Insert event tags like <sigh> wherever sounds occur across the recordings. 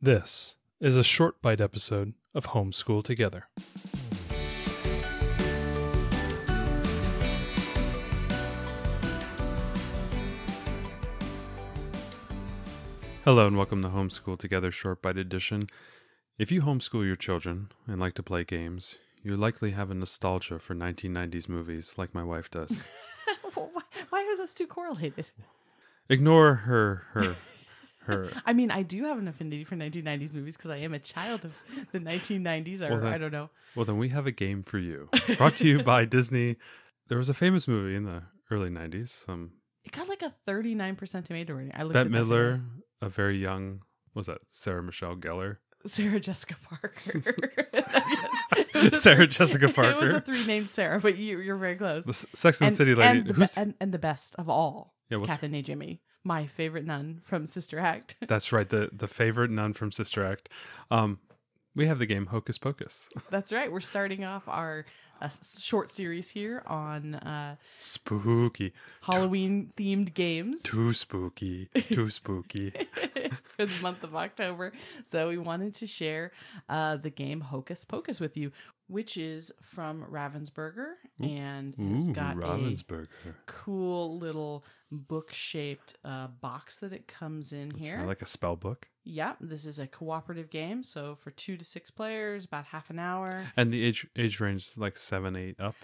This is a short bite episode of Homeschool Together. Hello and welcome to Homeschool Together Short Bite Edition. If you homeschool your children and like to play games, you likely have a nostalgia for 1990s movies like my wife does. <laughs> why, why are those two correlated? Ignore her her her I mean, I do have an affinity for 1990s movies because I am a child of <laughs> the 1990s, or Well, then- I don't know. Well, then we have a game for you. <laughs> Brought to you by Disney. There was a famous movie in the early 90s. Um, It got like a 39% tomato rating. I looked Bette at Midler, a very young, what was that Sarah Michelle Gellar? Sarah Jessica Parker. Yes. <laughs> It was a Sarah three- Jessica Parker. It was a three named Sarah, but you, you're very close. The Sex and the City lady. And the, Who's, be- and, and the best of all, yeah, Kathy Najimy, my favorite nun from Sister Act. <laughs> that's right. The the favorite nun from Sister Act. Um, we have the game Hocus Pocus. <laughs> That's right. We're starting off our uh, short series here on uh, Spooky. Halloween themed games. Too spooky. Too spooky. <laughs> for the month of October. So we wanted to share uh, the game Hocus Pocus with you, which is from Ravensburger and it's got a Ravensburger. cool little book shaped uh, box that it comes in That's here. like a spell book. yeah, this is a cooperative game. So for two to six players, about half an hour. And the age age range is like seven, eight up.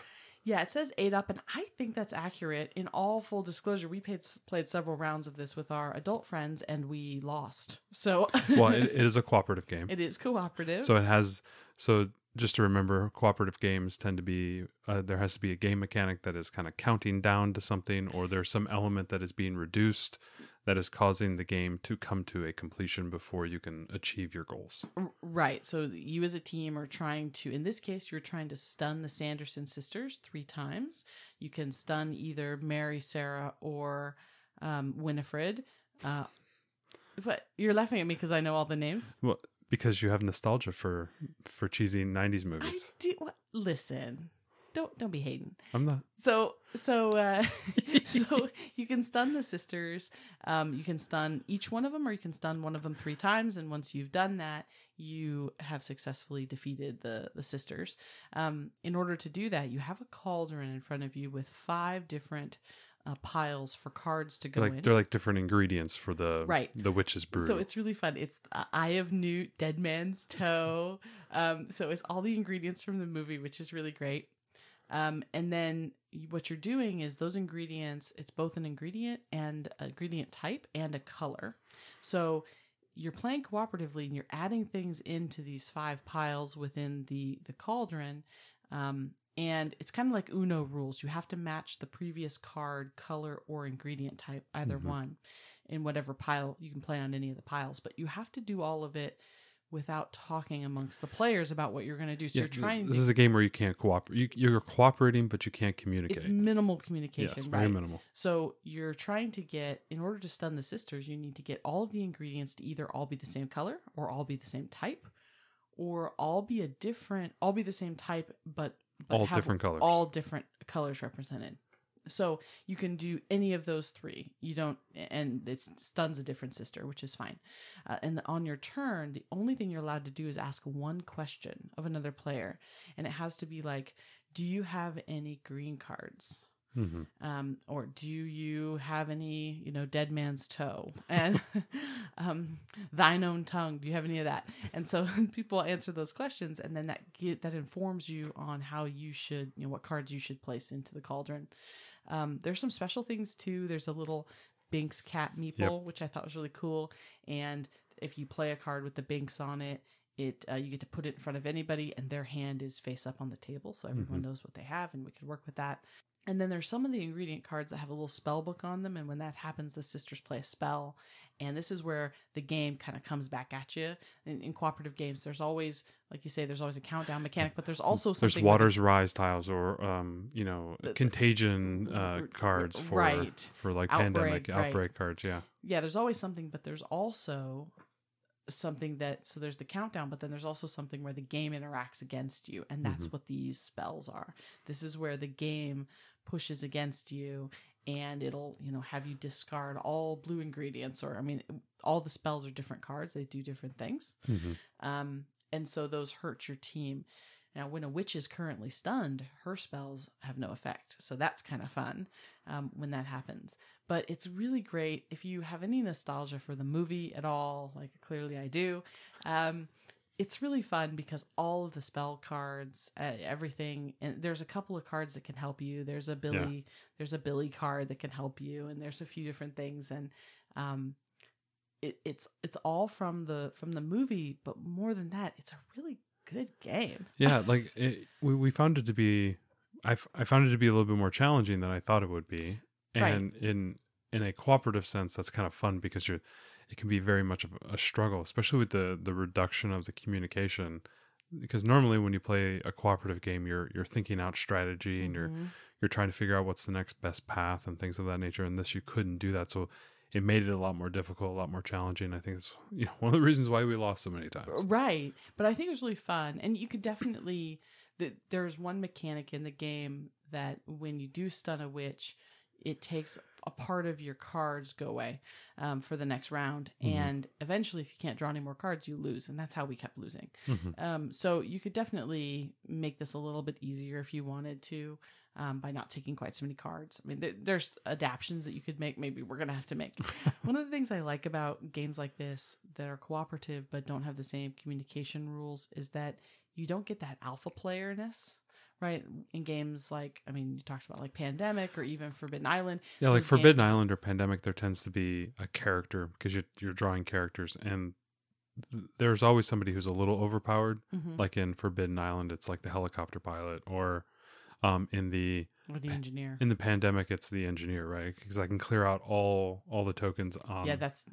Yeah, it says eight up, and I think that's accurate. In all full disclosure, we played played several rounds of this with our adult friends, and we lost. So, Well, <laughs> it, it is a cooperative game. it is cooperative. So it has so just to remember, cooperative games tend to be uh, there has to be a game mechanic that is kind of counting down to something, or there's some element that is being reduced that is causing the game to come to a completion before you can achieve your goals. Right. So you as a team are trying to, in this case, you're trying to stun the Sanderson sisters three times. You can stun either Mary, Sarah, or um, Winifred. Uh, but you're laughing at me because I know all the names. Well, because you have nostalgia for for cheesy '90s movies. I do. Listen, don't don't be hating. I'm not. So so uh, <laughs> <laughs> so you can stun the sisters. Um, you can stun each one of them, or you can stun one of them three times. And once you've done that, you have successfully defeated the the sisters. Um, in order to do that, you have a cauldron in front of you with five different uh, piles for cards to go like in. they're like different ingredients for the Right. the witch's brew. So it's really fun. It's Eye of Newt, Dead Man's Toe. <laughs> Um, so it's all the ingredients from the movie, which is really great. Um, and then what you're doing is those ingredients. It's both an ingredient and a ingredient type and a color. So you're playing cooperatively and you're adding things into these five piles within the the cauldron. Um, and it's kind of like Uno rules. You have to match the previous card, color, or ingredient type, either Mhm. one, in whatever pile you can play on any of the piles. But you have to do all of it without talking amongst the players about what you're going to do. So Yeah, you're trying This to. is a game where you can't cooperate. You, you're cooperating, but you can't communicate. It's minimal communication, yes, right? very minimal. So you're trying to get, in order to stun the sisters, you need to get all of the ingredients to either all be the same color or all be the same type, or all be a different, all be the same type, but All different colors. all different colors represented. So you can do any of those three. You don't, and it stuns a different sister, which is fine. Uh, and on your turn, the only thing you're allowed to do is ask one question of another player, and it has to be like, "Do you have any green cards?" Hmm um, or do you have any you know dead man's toe? And <laughs> um, thine own tongue. Do you have any of that? And so <laughs> people answer those questions and then that get, that informs you on how you should you know what cards you should place into the cauldron. Um, there's some special things too. There's a little Binx cat meeple which i thought was really cool. And if you play a card with the Binx on it it uh, you get to put it in front of anybody and their hand is face up on the table so everyone knows what they have and we can work with that and then there's some of the ingredient cards that have a little spell book on them. And when that happens, the sisters play a spell. And this is where the game kind of comes back at you. In, in cooperative games, there's always, like you say, there's always a countdown mechanic, but there's also There's something. where the- waters rise tiles or um you know contagion uh, cards for right. for like Outbreak, pandemic right. outbreak cards. Yeah. yeah, there's always something, but there's also something that so there's the countdown but then there's also something where the game interacts against you and that's Mhm. what these spells are this is where the game pushes against you and it'll you know have you discard all blue ingredients or i mean all the spells are different cards. They do different things. Mhm. um, and so those hurt your team. Now when a witch is currently stunned her spells have no effect. So that's kind of fun um, when that happens. But it's really great if you have any nostalgia for the movie at all like clearly i do. Um, it's really fun because all of the spell cards uh, everything and there's a couple of cards that can help you. There's a billy there's a billy card that can help you and there's a few different things and um it, it's it's all from the from the movie but more than that it's a really good game. <laughs> Yeah like it, we, we found it to be I, f- I found it to be a little bit more challenging than i thought it would be. Right. and in in a cooperative sense that's kind of fun because you're it can be very much of a struggle especially with the the reduction of the communication because normally when you play a cooperative game you're you're thinking out strategy and you're Mhm. you're trying to figure out what's the next best path and things of that nature and this you couldn't do that so it made it a lot more difficult a lot more challenging i think it's <laughs> you know one of the reasons why we lost so many times Right. But I think it was really fun. And you could definitely, th- there's one mechanic in the game that when you do stun a witch, it takes a part of your cards go away um, for the next round. Mhm. And eventually, if you can't draw any more cards, you lose. And that's how we kept losing. Mhm. Um, so you could definitely make this a little bit easier if you wanted to. Um, by not taking quite so many cards. I mean, there, there's adaptions that you could make. Maybe we're gonna have to make. <laughs> One of the things I like about games like this that are cooperative but don't have the same communication rules is that you don't get that alpha playerness, right? In games like, I mean, you talked about like Pandemic or even Forbidden Island. Yeah, like Forbidden games- Island or Pandemic, there tends to be a character because you're you're drawing characters, and th- there's always somebody who's a little overpowered. Mhm. Like in Forbidden Island, it's like the helicopter pilot, or um, in the Or the engineer. in the Pandemic, it's the engineer, right? Because I can clear out all all the tokens. On, yeah, that's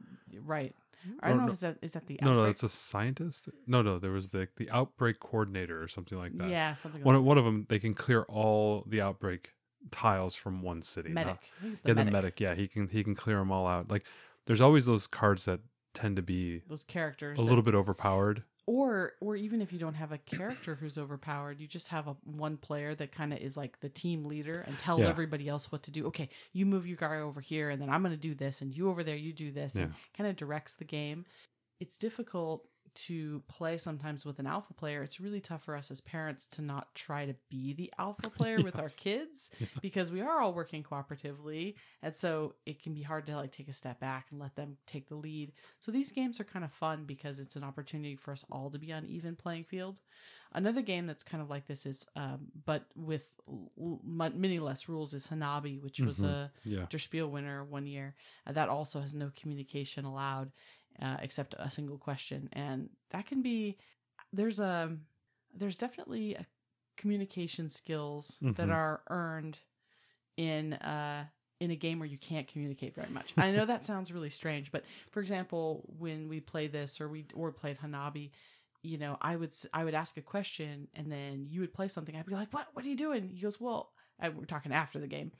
right. I don't know. no- Is that is that the no, no, that's a scientist. No, no, there was the the outbreak coordinator or something like that. yeah, something One like of, one of them, they can clear all the outbreak tiles from one city. medic. Not- the yeah, medic. the medic. Yeah, he can he can clear them all out. Like there's always those cards that tend to be Those characters. a that- little bit overpowered. Or or even if you don't have a character who's overpowered you just have a one player that kind of is like the team leader and tells Yeah. everybody else what to do. Okay you move your guy over here and then i'm going to do this and you over there you do this and kind of directs the game. It's difficult to play sometimes with an alpha player it's really tough for us as parents to not try to be the alpha <laughs> player with our kids Yeah. because we are all working cooperatively and so it can be hard to like take a step back and let them take the lead so these games are kind of fun because it's an opportunity for us all to be on even playing field. Another game that's kind of like this is, um, but with l- many less rules, is Hanabi, which was Mhm. a Yeah. Der Spiel winner one year. Uh, that also has no communication allowed uh, except a single question, and that can be there's a there's definitely a communication skills that Mhm. are earned in uh in a game where you can't communicate very much. I know that <laughs> sounds really strange, but for example, when we play this or we or played Hanabi, you know, I would I would ask a question and then you would play something. I'd be like, "What? What are you doing?" He goes, "Well, I, we're talking after the game.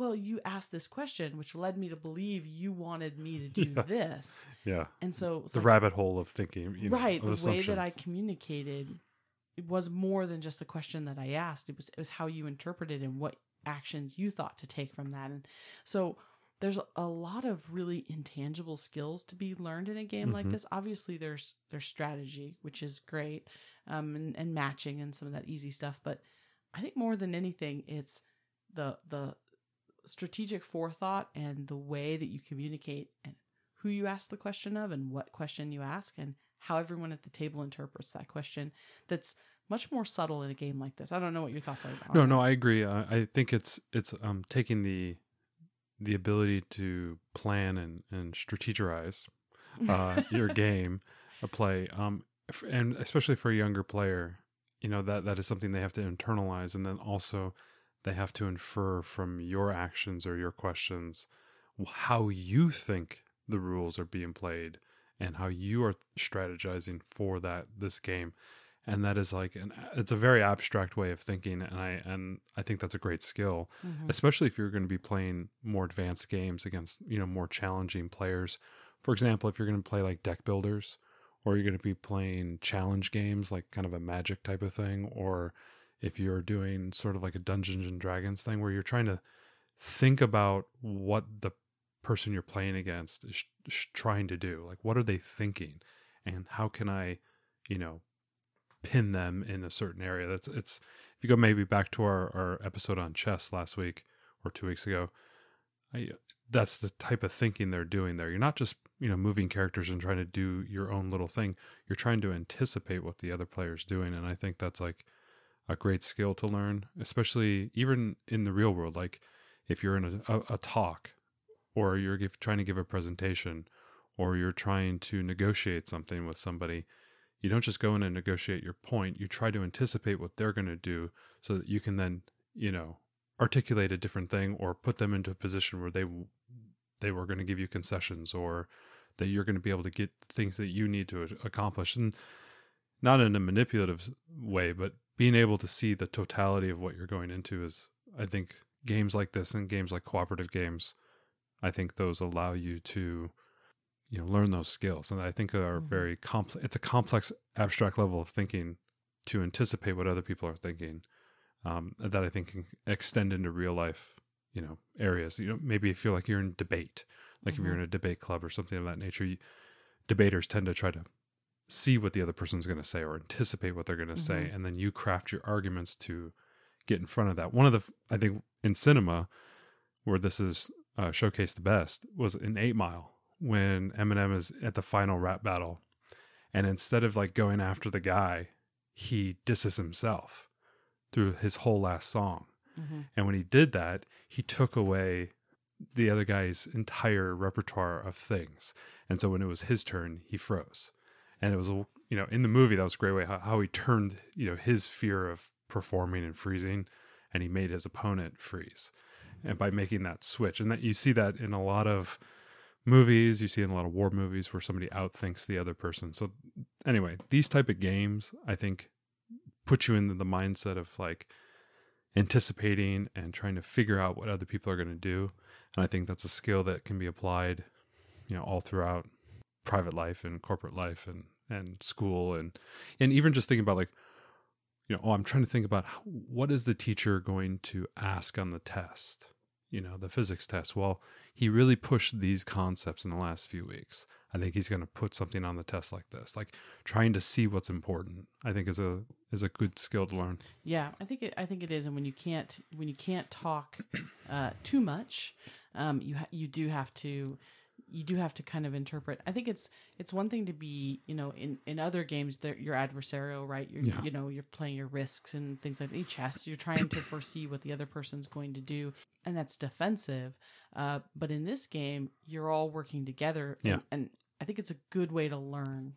Well, you asked this question, which led me to believe you wanted me to <laughs> do Yes. this, Yeah. and so The like, rabbit hole of thinking. You know, right the way that i communicated it was more than just a question that i asked it was it was how you interpreted and what actions you thought to take from that and so there's a lot of really intangible skills to be learned in a game like Mhm. this obviously there's there's strategy which is great um and, and matching and some of that easy stuff but i think more than anything it's the the strategic forethought and the way that you communicate and who you ask the question of and what question you ask and how everyone at the table interprets that question that's much more subtle in a game like this i don't know what your thoughts are No, no, I agree. I, I think it's it's um taking the the ability to plan and and strategize uh, <laughs> your game a play um f- and especially for a younger player you know that that is something they have to internalize and then also they have to infer from your actions or your questions how you think the rules are being played and how you are strategizing for that this game and that is like an it's a very abstract way of thinking and i and i think that's a great skill Mhm. especially if you're going to be playing more advanced games against you know more challenging players for example if you're going to play like deck builders or you're going to be playing challenge games like kind of a magic type of thing or if you're doing sort of like a dungeons and dragons thing where you're trying to think about what the person you're playing against is sh- trying to do. Like, what are they thinking, and how can I, you know, pin them in a certain area? That's it's. If you go maybe back to our our episode on chess last week or two weeks ago, I, that's the type of thinking they're doing there. You're not just you know moving characters and trying to do your own little thing. You're trying to anticipate what the other player's doing, and I think that's like a great skill to learn, especially even in the real world. Like if you're in a, a, a talk, or you're give, trying to give a presentation, or you're trying to negotiate something with somebody, you don't just go in and negotiate your point. You try to anticipate what they're going to do, so that you can then you know articulate a different thing or put them into a position where they they were going to give you concessions or that you're going to be able to get things that you need to accomplish and not in a manipulative way but being able to see the totality of what you're going into is i think games like this and games like cooperative games i think those allow you to you know learn those skills and i think are mm-hmm. very complex it's a complex abstract level of thinking to anticipate what other people are thinking um, that i think can extend into real life you know areas you know maybe you feel like you're in debate like mm-hmm. if you're mm-hmm. in a debate club or something of that nature you, debaters tend to try to see what the other person's going to say or anticipate what they're going to mm-hmm. say and then you craft your arguments to get in front of that one of the i think in cinema where this is uh, showcased the best was in eight mile when eminem is at the final rap battle and instead of like going after the guy he disses himself through his whole last song mm-hmm. and when he did that he took away the other guy's entire repertoire of things. And so when it was his turn, he froze. And it was, you know, in the movie, that was a great way how, how he turned, you know, his fear of performing and freezing and he made his opponent freeze. And by making that switch, and that you see that in a lot of movies, you see in a lot of war movies where somebody outthinks the other person. So anyway, these type of games, I think, put you into the mindset of like, anticipating and trying to figure out what other people are going to do. And I think that's a skill that can be applied, you know, all throughout private life and corporate life and and school and and even just thinking about like you know, oh, I'm trying to think about what is the teacher going to ask on the test? You know, the physics test. Well, he really pushed these concepts in the last few weeks. I think he's going to put something on the test like this, like trying to see what's important. I think is a is a good skill to learn. Yeah, I think it, I think it is, and when you can't when you can't talk uh, too much, um, you ha- you do have to you do have to kind of interpret. I think it's it's one thing to be you know in in other games that you're adversarial, right? You're yeah. you know you're playing your risks and things like that. Chess, you're trying to foresee what the other person's going to do, and that's defensive. Uh, but in this game, you're all working together, yeah. and, and I think it's a good way to learn.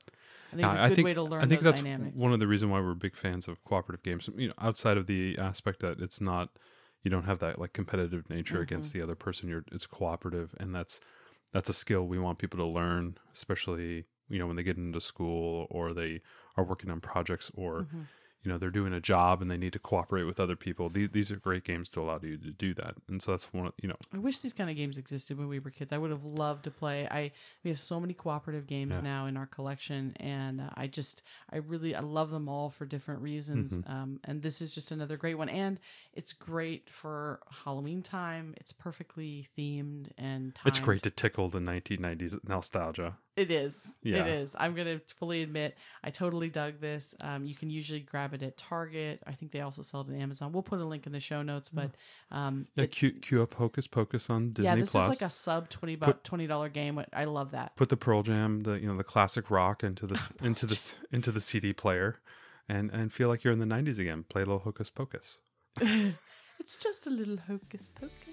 I think it's a good think, way to learn. I think that's dynamics. one of the reasons why we're big fans of cooperative games. You know, outside of the aspect that it's not, you don't have that like competitive nature mm-hmm. against the other person. You're it's cooperative, and that's that's a skill we want people to learn, especially you know when they get into school or they are working on projects or. Mm-hmm you know they're doing a job and they need to cooperate with other people. These, these are great games to allow you to do that. And so that's one of you know. I wish these kind of games existed when we were kids. I would have loved to play. I we have so many cooperative games yeah. now in our collection and uh, i just i really i love them all for different reasons. Mm-hmm. um, and this is just another great one. And it's great for halloween time. It's perfectly themed and timed. it's great to tickle the 1990s nostalgia it is. Yeah. It is. I'm going to fully admit I totally dug this. Um, you can usually grab it at Target. I think they also sell it on Amazon. We'll put a link in the show notes, but um, yeah, queue, queue up Hocus Pocus on Disney Yeah, this Plus. is like a sub 20 put, $20 game. I love that. Put the Pearl Jam, the you know, the classic rock into the into this <laughs> into the CD player and and feel like you're in the 90s again. Play a little Hocus Pocus. <laughs> it's just a little Hocus Pocus.